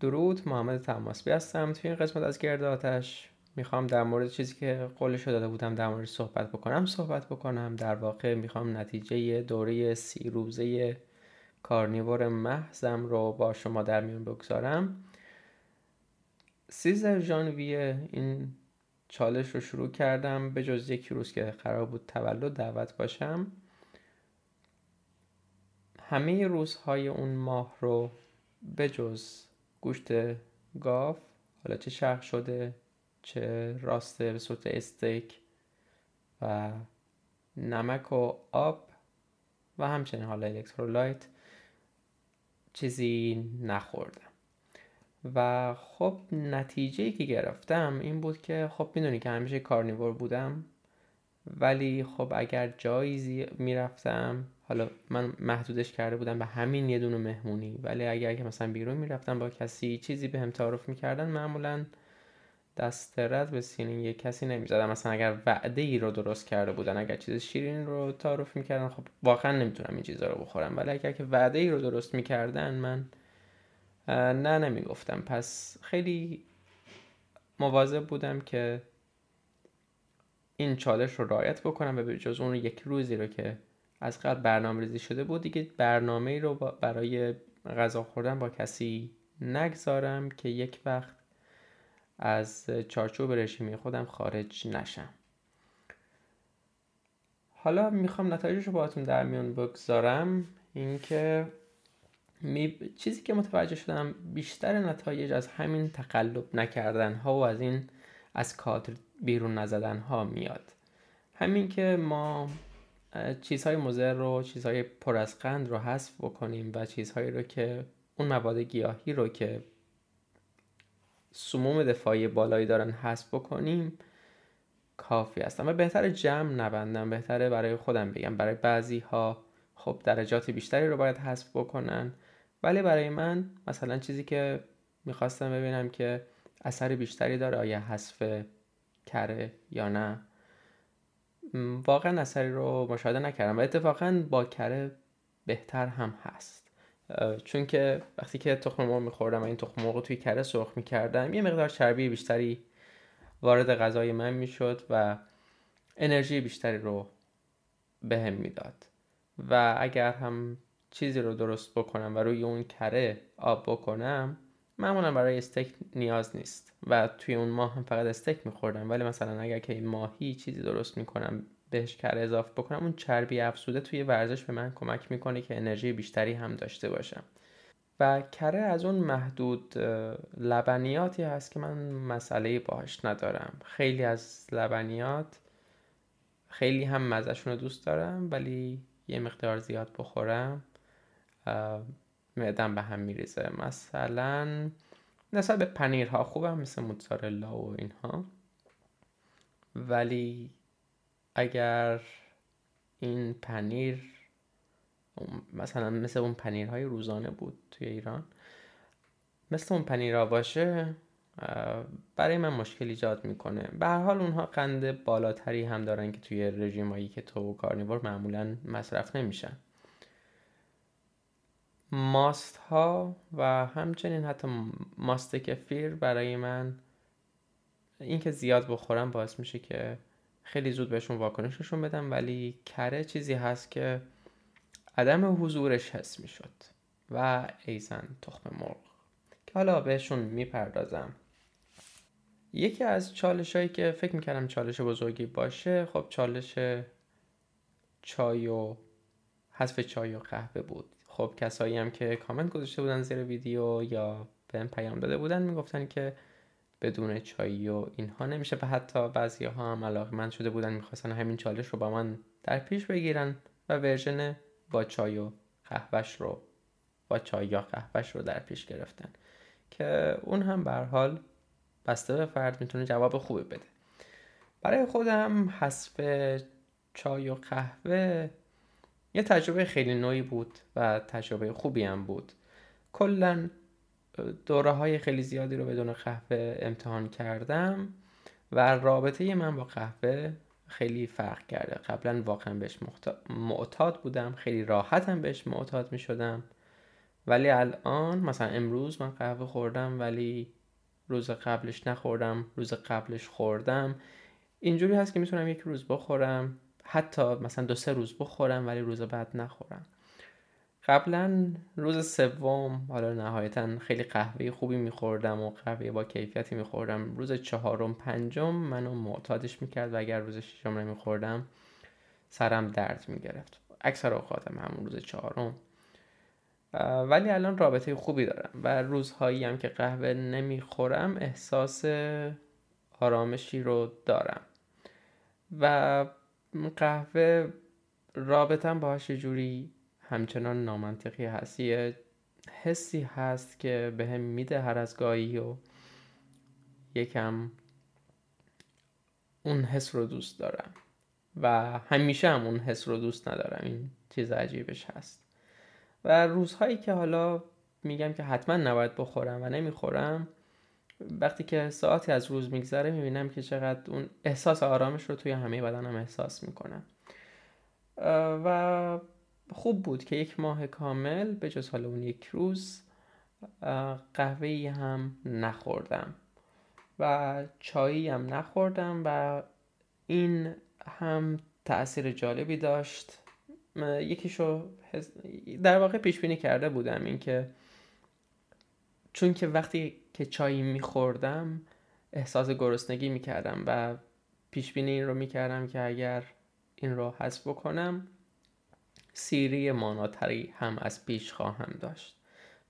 درود محمد تماسبی هستم. توی این قسمت از گرد آتش می‌خوام در مورد چیزی که قولش داده بودم در مورد صحبت بکنم صحبت بکنم. در واقع می‌خوام نتیجه دوره سی روزه کارنیور محضم رو با شما در میون بگذارم. سیزده ژانویه این چالش رو شروع کردم به جز یک روز که قرار بود تولد دعوت باشم. همه روزهای اون ماه رو به جز گوشت گاف حالا چه شرق شده چه راسته به صورت استیک و نمک و آب و همچنین حالا الکترولایت چیزی نخوردم. و خب نتیجه که گرفتم این بود که خب می‌دونی که همیشه کارنیور بودم ولی خب اگر جایی می‌رفتم حالا من محدودش کرده بودم به همین یه دونه مهمونی ولی اگر که مثلا بیرون می‌رفتم با کسی چیزی به هم تعارف می‌کردن معمولا دست رد به سینه یه کسی نمی‌زدم. مثلا اگر وعده ای رو درست کرده بودن اگر چیز شیرین رو تعارف می‌کردن خب واقعا نمی‌تونم این چیزا رو بخورم. ولی اگر که وعده ای رو درست می‌کردن من نه نمی‌گفتم پس خیلی مواظب بودم که این چالش رو رعایت بکنم و به جز اون یک روزی رو که از قبل برنامه ریزی شده بود دیگه برنامه رو برای غذا خوردن با کسی نگذارم که یک وقت از چارچوب رژیمی خودم خارج نشم حالا می‌خوام نتایجش رو باهاتون در میون بگذارم اینکه. چیزی که متوجه شدم بیشتر نتایج از همین تقلب نکردن ها و از این از کادر بیرون نزدن ها میاد. همین که ما چیزهای مضر رو چیزهای پر از قند رو حذف بکنیم و چیزهایی رو که اون مواد گیاهی رو که سموم دفاعی بالایی دارن حذف بکنیم کافی هستم و بهتر جمع نبندم بهتره برای خودم بگم. برای بعضی ها خب درجات بیشتری رو باید حذف بکنن. ولی برای من مثلا چیزی که می‌خواستم ببینم که اثر بیشتری داره آیا حذف کره یا نه واقعا اثری رو مشاهده نکردم. و اتفاقا با کره بهتر هم هست. چون که وقتی که تخم مرغ میخوردم و این تخم مرغ توی کره سرخ می‌کردم یه مقدار چربی بیشتری وارد غذای من می‌شد و انرژی بیشتری رو بهم به می‌داد. و اگر هم چیزی رو درست بکنم و روی اون کره آب بکنم معمولا برای استیک نیاز نیست و توی اون ماه هم فقط استیک میخوردم. ولی مثلا اگر که ماهی چیزی درست می‌کنم بهش کره اضافه بکنم اون چربی افزوده توی ورزش به من کمک می‌کنه که انرژی بیشتری هم داشته باشم. و کره از اون محدود لبنیاتی هست که من مسئله باهاش ندارم. خیلی از لبنیات خیلی هم مزهشون رو دوست دارم ولی یه مقدار زیاد بخورم. معدم به هم میریزه. مثلا نسبت به پنیرها خوبم مثل موتزارلا و اینها. ولی اگر این پنیر مثلا مثل اون پنیرهای روزانه بود توی ایران مثل اون پنیرها باشه برای من مشکل ایجاد می‌کنه. به هر حال اونها قند بالاتری هم دارن که توی رژیمایی که تو کارنیور معمولا مصرف نمیشن. ماست ها و همچنین حتی ماست کفیر برای من اینکه زیاد بخورم باعث میشه که خیلی زود بهشون واکنششون بدم ولی کره چیزی هست که عدم حضورش حس می‌شد. و ایزن تخم مرغ. که حالا بهشون می‌پردازم. یکی از چالش هایی که فکر می‌کردم چالش بزرگی باشه خب چالش چای و حذف چای و قهوه بود. خب کسایی هم که کامنت گذاشته بودن زیر ویدیو یا بهم پیام داده بودن می‌گفتن که بدون چای و اینها نمیشه و حتی بعضی ها هم علاقه من شده بودن می‌خواستن همین چالش رو با من در پیش بگیرن و ورژن با چای و قهوهش رو با چای یا قهوهش رو در پیش گرفتن. که اون هم بر حال بسته به فرد می‌تونه جواب خوبی بده. برای خودم حذف چای و قهوه یه تجربه خیلی نوعی بود و تجربه خوبی هم بود. کلا دوره های خیلی زیادی رو بدون قهوه امتحان کردم و رابطه من با قهوه خیلی فرق کرده. قبلا واقعا بهش معتاد بودم خیلی راحتم بهش معتاد می شدم ولی الان مثلا امروز من قهوه خوردم ولی روز قبلش نخوردم روز قبلش خوردم. اینجوری هست که می‌تونم یک روز بخورم. حتی مثلا دو سه روز بخورم ولی روز بعد نخورم. قبلا روز سوم حالا نهایتا خیلی قهوه خوبی میخوردم و قهوه با کیفیتی میخوردم. روز چهارم پنجم منو معتادش می‌کرد و اگر روز ششم نمیخوردم سرم درد می‌گرفت. اکثر اوقاتم همون روز چهارم. ولی الان رابطه خوبی دارم و روزهایی هم که قهوه نمی‌خورم احساس آرامشی رو دارم. و قهوه رابطم باهاش جوری همچنان نامنطقی هست. یه حسی هست که به هم میده هر از گاهی و یکم اون حس رو دوست دارم. و همیشه هم اون حس رو دوست ندارم. این چیز عجیبش هست. و روزهایی که حالا میگم که حتما نباید بخورم و نمی‌خورم وقتی که ساعتی از روز میگذره می‌بینم که چقدر اون احساس آرامش رو توی همه بدنم احساس می‌کنم و خوب بود که یک ماه کامل به جز حالا اون یک روز قهوه هم نخوردم و چایی هم نخوردم و این هم تاثیر جالبی داشت. یکیشو در واقع پیش بینی کرده بودم اینکه چون که وقتی که چایی میخوردم احساس گرسنگی می‌کردم و پیش بینی این رو می‌کردم که اگر این رو حذف بکنم سیری ماناتری هم از پیش خواهم داشت.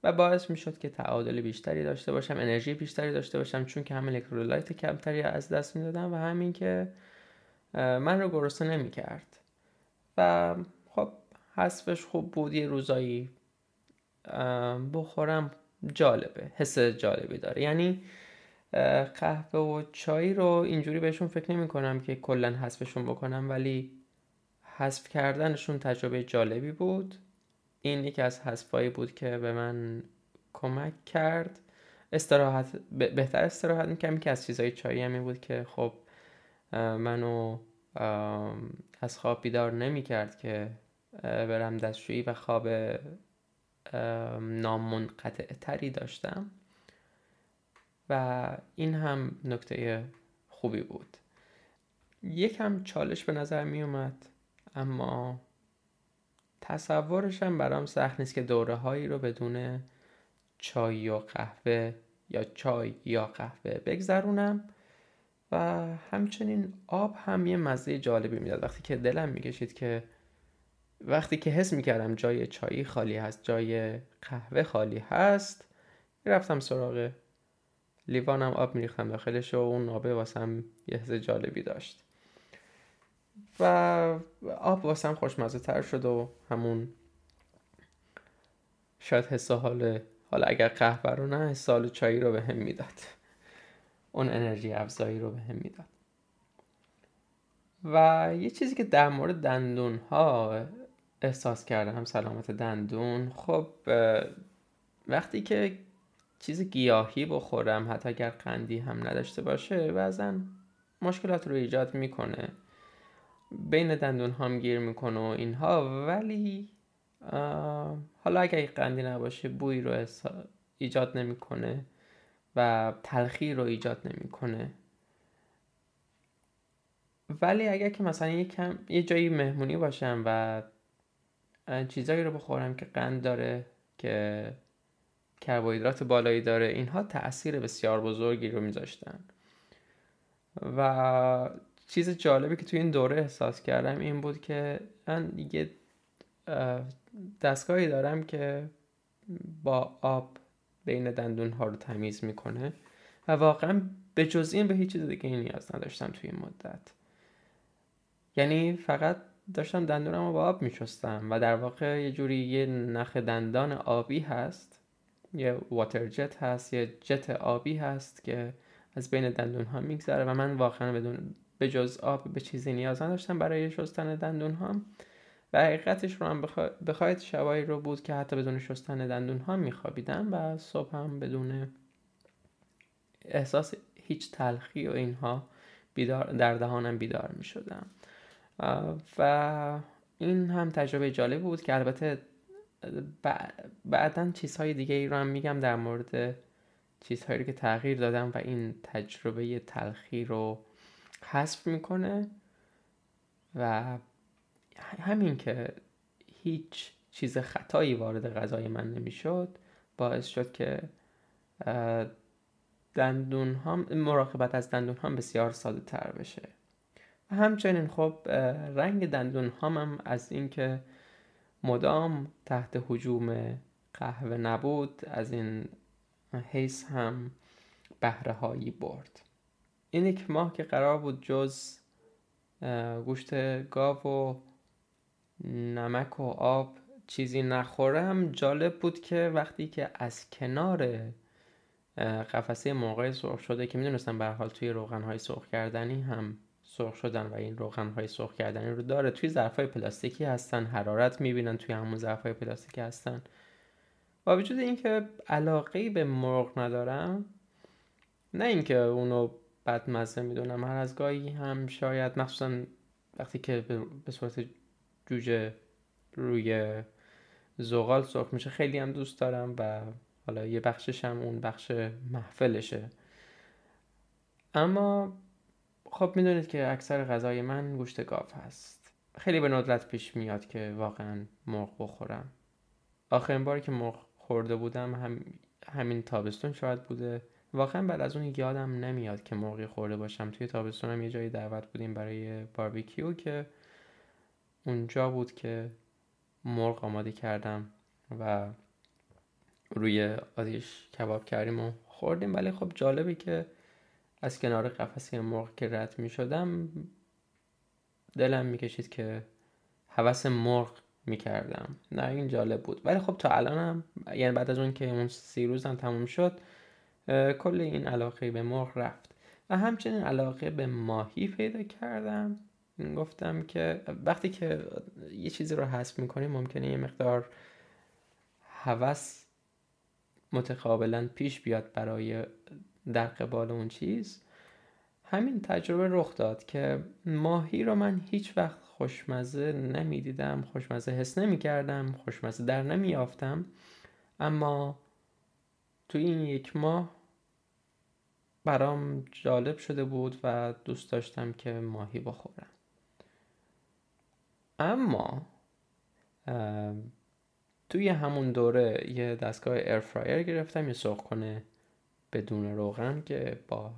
و باعث می شد که تعادل بیشتری داشته باشم انرژی بیشتری داشته باشم چون که هم الکترولایت کمتری از دست می‌دادم و همین که من رو گرسنه نمی کرد و خب حذفش خوب بود یه روزایی بخورم. جالبه حس جالبی داره. یعنی قهوه و چای رو اینجوری بهشون فکر نمی کنم که کلا حذفشون بکنم ولی حذف کردنشون تجربه جالبی بود. این یکی از حذفایی بود که به من کمک کرد. استراحت بهتر استراحت می‌کردم. که از چیزهای چایی همی بود که خب منو از خواب بیدار نمی‌کرد که برم دستشویی و خواب نامنقطع تری داشتم و این هم نکته خوبی بود. یکم چالش به نظر می اومد اما تصورشم برام سخت نیست که دوره هایی رو بدون چای و قهوه یا چای یا قهوه بگذرونم و همچنین آب هم یه مزه جالبی می‌داد. وقتی که دلم می‌کشید که وقتی که حس می‌کردم جای چایی خالی هست جای قهوه خالی هست رفتم سراغ لیوانم آب میریختم داخلش و اون آبه واسم یه حس جالبی داشت. و آب واسم خوشمزه تر شد و همون شاید حس حال حالا اگر قهوه رو نه حس حال چایی رو به هم می‌داد. اون انرژی افزایی رو به هم می‌داد. و یه چیزی که در مورد دندون ها احساس کردم سلامت دندون. خب وقتی که چیز گیاهی بخورم حتی اگر قندی هم نداشته باشه بعضا مشکلات رو ایجاد می‌کنه. بین دندون هم گیر می‌کنه و اینها. ولی حالا اگر قندی نباشه بوی رو ایجاد نمی‌کنه و تلخی رو ایجاد نمی‌کنه. ولی اگر که مثلا یکم یه جایی مهمونی باشم و چیزایی رو بخورم که قند داره که کربوهیدرات بالایی داره. اینها تاثیر بسیار بزرگی رو میذاشتن. و چیز جالبی که توی این دوره احساس کردم این بود که من یه دستگاهی دارم که با آب بین دندون ها رو تمیز می‌کنه و واقعا به جز این به هیچ چیز دیگه نیاز نداشتم توی این مدت. یعنی فقط داشتم دندونم رو با آب میشستم و در واقع یه جوری یه نخ دندان آبی هست یه واتر جت هست یه جت آبی هست که از بین دندون ها میگذره و من واقعا بدون به جز آب به چیزی نیاز نداشتم برای شستن دندون ها و حقیقتش رو هم بخواید شبایی رو بود که حتی بدون شستن دندون ها میخوابیدم و صبح هم بدون احساس هیچ تلخی و اینها بیدار در دهانم بیدار می شدم و این هم تجربه جالب بود که البته بعدا چیزهای دیگه ای رو هم میگم در مورد چیزهایی که تغییر دادم و این تجربه تلخی رو حذف می‌کنه و همین که هیچ چیز خطایی وارد غذای من نمی‌شد باعث شد که دندون هم مراقبت از دندون هم بسیار ساده تر بشه. همچنین خب رنگ دندون هم از اینکه مدام تحت حجوم قهوه نبود از این حیث هم بهره هایی برد. این یک ماه که قرار بود جز گوشت گاو و نمک و آب چیزی نخورم جالب بود که وقتی که از کنار قفسه مرغای سرخ شده که می‌دونستم به حال توی روغن های سرخ کردنی هم سرخ شدن و این روغن های سرخ کردنی رو داره. توی ظرف های پلاستیکی هستن حرارت می‌بینن توی همون ظرف های پلاستیکی هستن. با وجود اینکه علاقه به مرغ ندارم نه اینکه اونو بدمزه می‌دونم هر از گاهی هم شاید مخصوصا وقتی که به صورت جوجه روی زغال سرخ میشه خیلی هم دوست دارم و حالا یه بخشش هم اون بخش محفلشه. اما خب می‌دونید که اکثر غذای من گوشت گاو هست. خیلی به ندرت پیش میاد که واقعا مرغ بخورم. آخرین باری که مرغ خورده بودم هم همین تابستون شاید بوده. واقعا بعد از اون یادم نمیاد که مرغی خورده باشم. توی تابستون هم یه جایی دعوت بودیم برای باربیکیو که اونجا بود که مرغ آماده کردم و روی آتیش کباب کردیم و خوردیم. ولی خب جالبی که از کنار قفسه مرغ که رد می شدم دلم می‌کشید که حوس مرغ می‌کردم. نه این جالب بود. ولی خب تا الانم یعنی بعد از اون که اون سی روزم تموم شد کل این علاقه به مرغ رفت. و همچنین علاقه به ماهی پیدا کردم. گفتم که وقتی که یه چیزی رو حذف می‌کنیم ممکنه یه مقدار هوس متقابلا پیش بیاد برای در قبال اون چیز همین تجربه رخ داد که ماهی رو من هیچ وقت خوشمزه نمی‌دیدم خوشمزه حس نمی کردم خوشمزه در نمی اما تو این یک ماه برام جالب شده بود و دوست داشتم که ماهی بخورم. اما توی همون دوره یه دستگاه ایرفرایر گرفتم یه کنه بدون روغن که با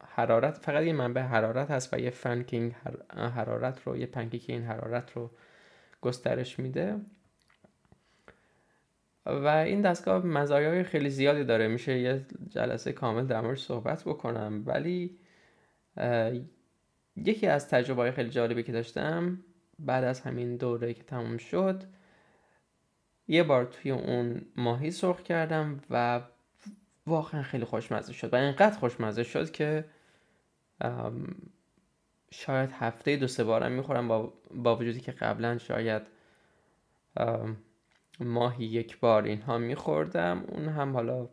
حرارت فقط یه منبع حرارت هست و یه فن که این حرارت رو یه پنکی که این حرارت رو گسترش میده. و این دستگاه مزایای خیلی زیادی داره. میشه یه جلسه کامل در مورد صحبت بکنم. ولی یکی از تجربه خیلی جالبی که داشتم بعد از همین دوره که تموم شد یه بار توی اون ماهی سرخ کردم و واقعا خیلی خوشمزه شد و اینقدر خوشمزه شد که شاید هفته دو سه بارم می‌خورم با, با وجودی که قبلا شاید ماهی یک بار اینها میخوردم. اون هم حالا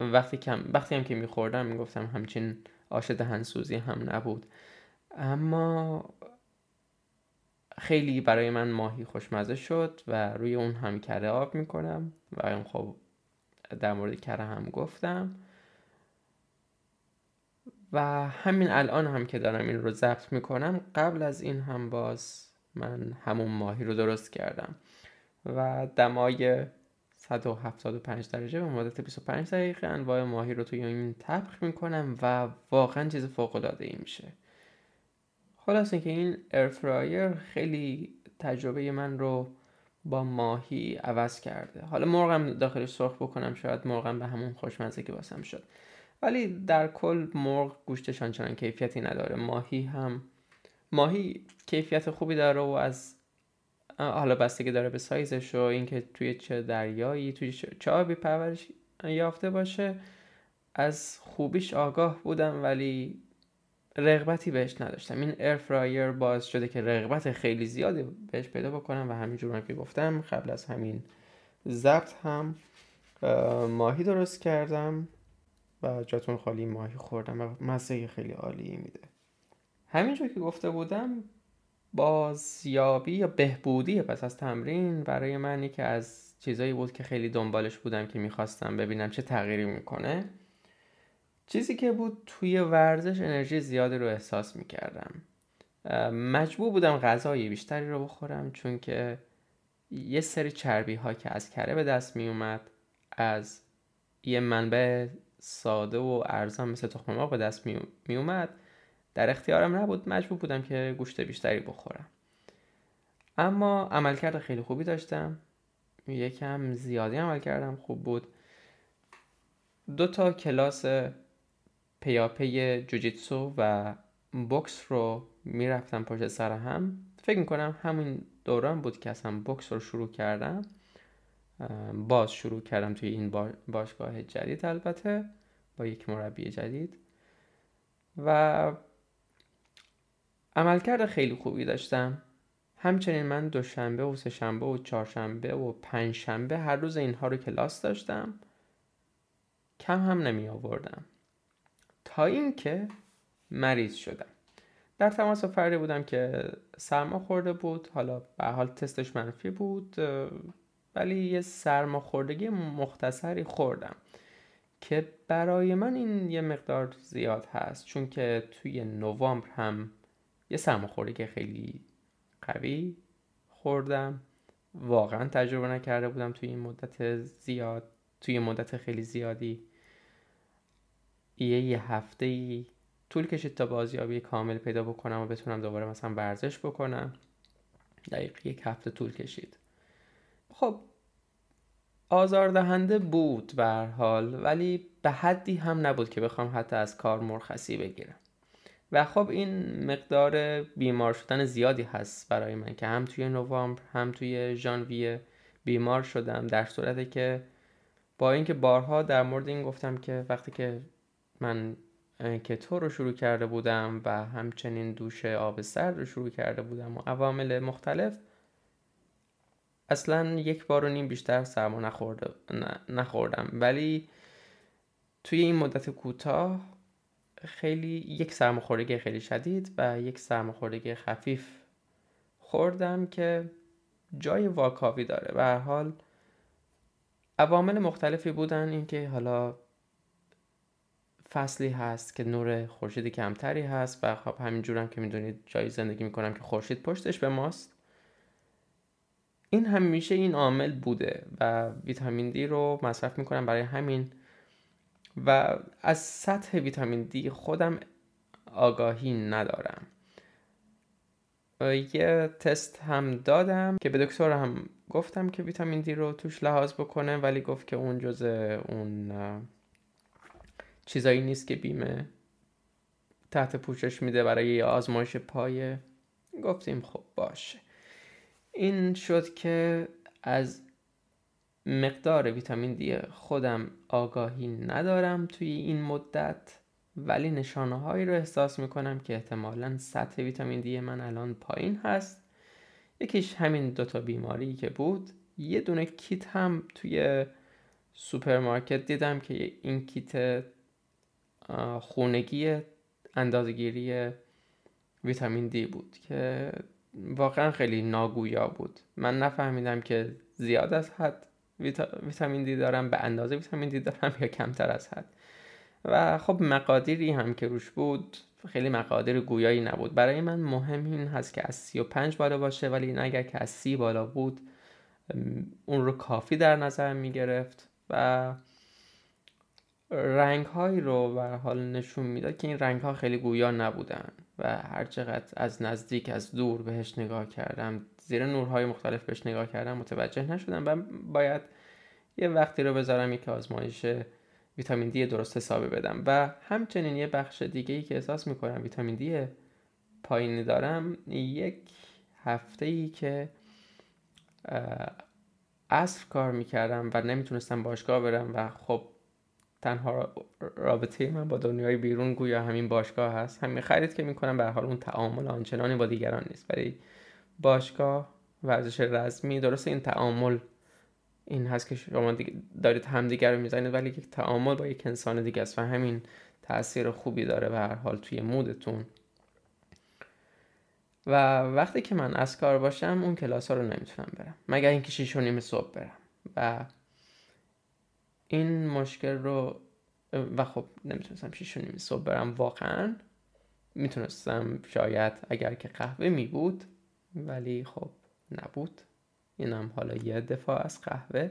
وقتی, کم وقتی هم که میخوردم می‌گفتم همچین آش دهنسوزی هم نبود. اما خیلی برای من ماهی خوشمزه شد و روی اون هم کره آب می‌کنم و اون خب در مورد کره هم گفتم. و همین الان هم که دارم این رو ضبط می‌کنم قبل از این هم باز من همون ماهی رو درست کردم. و دمای 175 درجه به مدت 25 دقیقه انواع ماهی رو توی این طبخ می‌کنم و واقعا چیز فوق العاده ای میشه. خلاص که این ایرفرایر خیلی تجربه من رو با ماهی عوض کرده. حالا مرغم داخلش سرخ بکنم شاید مرغم به همون خوشمزه که باسم شد. ولی در کل مرغ گوشتش آنچنان کیفیتی نداره. ماهی هم ماهی کیفیت خوبی داره و از حالا بستگی داره به سایزش و اینکه توی چه دریایی توی چه آبی پرورش یافته باشه. از خوبیش آگاه بودم ولی رغبتی بهش نداشتم. این ایر فرایر باعث شده که رغبت خیلی زیادی بهش پیدا بکنم و همینجور که گفتم قبل از همین ضبط هم ماهی درست کردم و جاتون خالی ماهی خوردم و مزه خیلی عالی میده. همینجور که گفته بودم بازیابی یا بهبودی پس از تمرین برای من که از چیزایی بود که خیلی دنبالش بودم که می‌خواستم ببینم چه تغییری می‌کنه. چیزی که بود توی ورزش انرژی زیادی رو احساس می‌کردم. مجبور بودم غذای بیشتری رو بخورم چون که یه سری چربی ها که از کره به دست می اومد از یه منبع ساده و ارزان مثل تخم مرغ به دست می اومد در اختیارم نبود مجبور بودم که گوشت بیشتری بخورم. اما عملکرد خیلی خوبی داشتم. یکم زیادی عمل کردم خوب بود. دو تا کلاس پیاپی جوجیتسو و بوکس رو می‌رفتم پشت سر هم. فکر می‌کنم همین دوران بود که اصلا بوکس رو شروع کردم. باز شروع کردم توی این باشگاه جدید البته با یک مربی جدید. و عملکرد خیلی خوبی داشتم. همچنین من دوشنبه و سهشنبه و چهارشنبه و پنجشنبه هر روز اینها رو کلاس داشتم. کم هم نمی آوردم تا اینکه مریض شدم. در تماس فردی بودم که سرما خورده بود. حالا به حال تستش منفی بود ولی یه سرماخوردگی مختصری خوردم که برای من این یه مقدار زیاد هست. چون که توی نوامبر هم یه سرماخوردگی خیلی قوی خوردم. واقعا تجربه نکرده بودم توی این مدت زیاد توی مدت خیلی زیادی. یه یه هفته ای طول کشید تا بازیابی کامل پیدا بکنم و بتونم دوباره مثلا ورزش بکنم. دقیق یک هفته طول کشید. خب آزاردهنده بود به حال ولی به حدی هم نبود که بخوام حتی از کار مرخصی بگیرم. و خب این مقدار بیمار شدن زیادی هست برای من که هم توی نوامبر هم توی ژانویه بیمار شدم در صورتی که با اینکه بارها در مورد این گفتم که وقتی که من کتو رو شروع کرده بودم و همچنین دوش آب سرد رو شروع کرده بودم و عوامل مختلف اصلا یک بار و نیم بیشتر سرما نخورده نخوردم. ولی توی این مدت کوتاه خیلی یک سرماخوردگی خیلی شدید و یک سرماخوردگی خفیف خوردم که جای واکاوی داره. به هر حال عوامل مختلفی بودن اینکه حالا فصلی هست که نور خورشیدی کمتری هست و خب همینجورم که می‌دونید جایی زندگی می‌کنم که خورشید پشتش به ماست. این همیشه این عامل بوده و ویتامین دی رو مصرف می‌کنم برای همین و از سطح ویتامین دی خودم آگاهی ندارم. یه تست هم دادم که به دکتر هم گفتم که ویتامین دی رو توش لحاظ بکنه ولی گفت که اون جز اون چیزایی نیست که بیمه. تحت پوشش میده برای آزمایش پایه گفتیم خب باشه. این شد که از مقدار ویتامین دی خودم آگاهی ندارم توی این مدت ولی نشانه هایی رو احساس می‌کنم که احتمالا سطح ویتامین دی من الان پایین هست. یکیش همین دوتا بیماری که بود. یه دونه کیت هم توی سوپرمارکت دیدم که این کیت خونگی اندازه‌گیری ویتامین دی بود که واقعا خیلی ناگویا بود. من نفهمیدم که زیاد از حد ویتامین دی دارم به اندازه ویتامین دی دارم یا کمتر از حد. و خب مقادیری هم که روش بود خیلی مقادیر گویایی نبود. برای من مهم این هست که از 35 بالا باشه ولی این اگر که از 30 بالا بود اون رو کافی در نظر می گرفت و رنگ هایی رو به حال نشون می‌داد که این رنگ ها خیلی گویا نبودن و هر چقدر از نزدیک از دور بهش نگاه کردم زیر نورهای مختلف بهش نگاه کردم متوجه نشدم و باید یه وقتی رو بذارم یک آزمایش ویتامین دی درست حسابی بدم. و همچنین یه بخش دیگه ای که احساس می‌کنم ویتامین دی پایینی دارم یک هفته ای که اصر کار می‌کردم و نمی‌تونستم باشگاه برم و خب تنها رابطه من با دنیای بیرون گویا همین باشگاه هست. همین خرید که می‌کنم به حال اون تعامل آنچنانی با دیگران نیست. ولی باشگاه ورزش رزمی درست این تعامل این هست که شما دارید همدیگر رو می‌زنید ولی یک تعامل با یک انسان دیگه است و همین تاثیر خوبی داره به هر حال توی مودتون. و وقتی که من از کار باشم اون کلاس ها رو نمی‌تونم برم. مگر اینکه شیش و نیم صبح برم. و این مشکل رو و خب نمی‌تونستم شیش و نیم صبح برم واقعا می‌تونستم شاید اگر که قهوه می بود ولی خب نبود. اینم حالا یه دفاع از قهوه.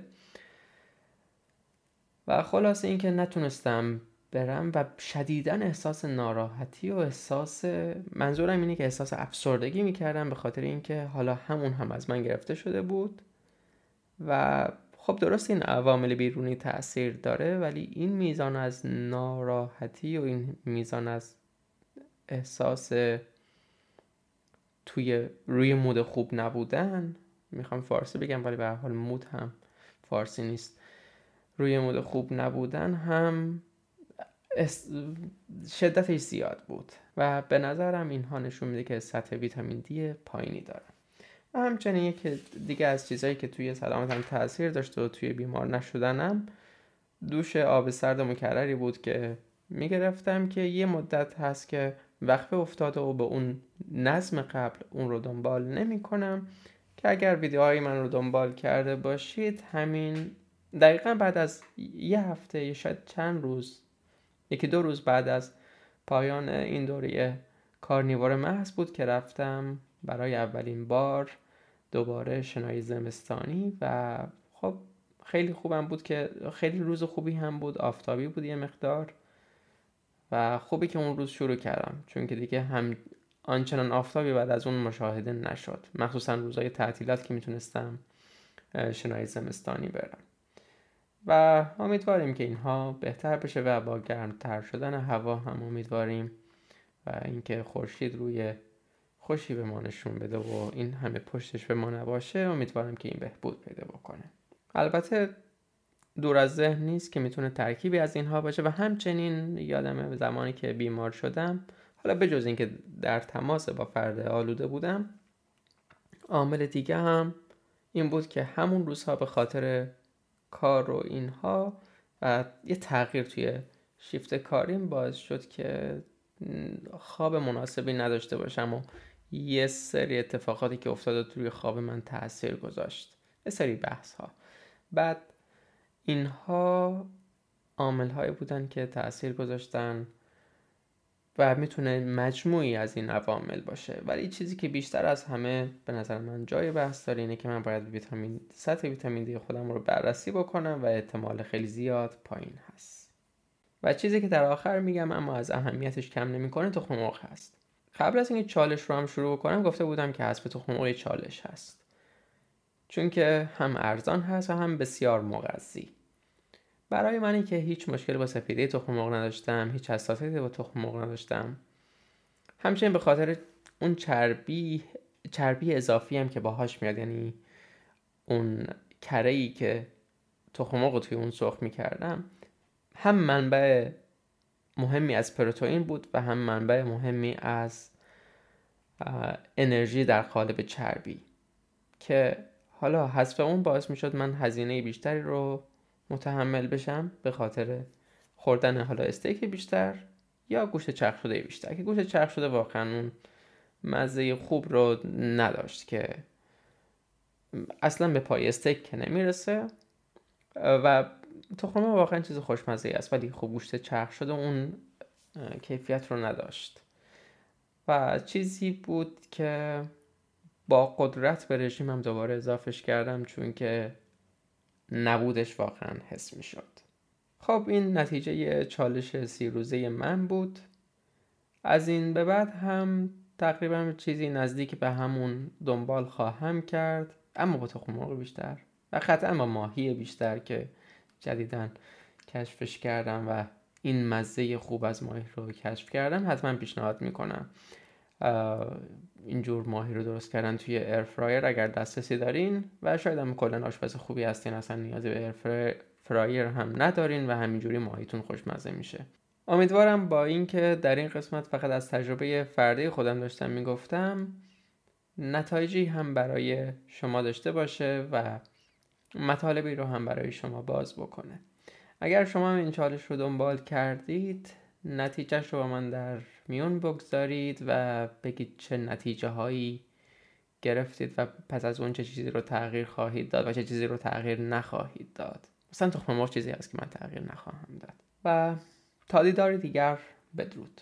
و خلاصه اینکه نتونستم برم و شدیدا احساس ناراحتی و احساس منظورم اینه که احساس افسردگی می‌کردم به خاطر اینکه حالا همون هم از من گرفته شده بود و خب درست این عوامل بیرونی تاثیر داره ولی این میزان از ناراحتی و این میزان از احساس توی روی مود خوب نبودن می‌خوام فارسی بگم ولی به حال مود هم فارسی نیست. روی مود خوب نبودن هم شدتش زیاد بود و به نظرم اینها نشون میده که سطح ویتامین دی پایینی داره. و همچنین یکی دیگه از چیزهایی که توی سلامتم تاثیر داشته و توی بیمار نشدنم دوش آب سرد مکرری بود که می‌گرفتم که یه مدت هست که وقفه افتاده و به اون نظم قبل اون رو دنبال نمی کنم که اگر ویدیوهای من رو دنبال کرده باشید همین دقیقا بعد از یه هفته یا شاید چند روز یکی دو روز بعد از پایان این دوره کارنیوار محض بود که رفتم. برای اولین بار دوباره شنای زمستانی و خب خیلی خوبم بود که خیلی روز خوبی هم بود آفتابی بود یه مقدار و خوبی که اون روز شروع کردم. چون که دیگه هم آنچنان آفتابی بعد از اون مشاهده نشد. مخصوصا روزای تعطیلات که می‌تونستم شنای زمستانی برم. و امیدواریم که اینها بهتر بشه و با گرمتر شدن هوا هم امیدواریم و اینکه خورشید روی خوشی به ما نشون بده و این همه پشتش به ما نباشه امیدوارم که این بهبود پیدا بکنه. البته دور از ذهن نیست که می‌تونه ترکیبی از اینها باشه و همچنین یادم زمانی که بیمار شدم حالا بجز اینکه در تماس با فرد آلوده بودم عامل دیگه هم این بود که همون روزها به خاطر کار و اینها و یه تغییر توی شیفت کاریم باعث شد که خواب مناسبی نداشته باشم و یه سری اتفاقاتی که افتاده توی خواب من تاثیر گذاشت. یه سری بحث ها بعد اینها عامل هایی بودن که تاثیر گذاشتن و می‌تونه مجموعی از این عوامل باشه. ولی چیزی که بیشتر از همه به نظر من جای بحث داره اینه که من باید ویتامین سطح ویتامین دی خودم رو بررسی بکنم و احتمال خیلی زیاد پایین هست. و چیزی که در آخر میگم اما از اهمیتش کم نمی‌کنه تخم مرغ هست. قبل از اینکه چالش رو هم شروع بکنم گفته بودم که حذف تخم مرغ چالش هست. چون که هم ارزان هست و هم بسیار مغذی. برای منی که هیچ مشکلی با سفیده تخم مرغ نداشتم هیچ حساسیتی با تخم مرغ نداشتم همچنین به خاطر اون چربی چربی اضافی هم که باهاش میاد یعنی اون کره ای که تخم مرغ توی اون سرخ می‌کردم هم منبع مهمی از پروتئین بود و هم منبع مهمی از انرژی در قالب چربی که حالا حذف اون باعث می‌شد من هزینه بیشتری رو متحمل بشم به خاطر خوردن حالا استیک بیشتر یا گوشت چرخ شده بیشتر. که گوشت چرخ شده واقعا اون مزه خوب رو نداشت که اصلا به پای استیک که نمی‌رسه. و تخم واقعا چیز خوشمزه است ولی خب گوشت چرخ شده اون کیفیت رو نداشت. و چیزی بود که با قدرت به رژیمم دوباره اضافش کردم چون که نبودش واقعا حس می شد خب این نتیجه چالش سی روزه من بود. از این به بعد هم تقریبا چیزی نزدیک به همون دنبال خواهم کرد اما با تخم مرغ بیشتر. و قطعا با ماهی بیشتر که جدیدا کشفش کردم و این مزه خوب از ماهی رو کشف کردم حتما پیشنهاد می‌کنم. اینجور ماهی رو درست کردن توی ایرفرایر اگر دسترسی دارین و شاید هم کلا آشپز خوبی هستین اصلا نیازی به ایرفرایر هم ندارین و همینجوری ماهیتون خوشمزه میشه. امیدوارم با اینکه در این قسمت فقط از تجربه فردی خودم داشتم می‌گفتم نتایجی هم برای شما داشته باشه و مطالبی رو هم برای شما باز بکنه. اگر شما این چالش رو دنبال کردید نتیجهش رو با من در میون بگذارید و بگید چه نتیجه هایی گرفتید و پس از اون چه چیزی رو تغییر خواهید داد و چه چیزی رو تغییر نخواهید داد. مثلا تخم مرغ چیزی هست که من تغییر نخواهم داد. و تا دیدار دیگر بدرود.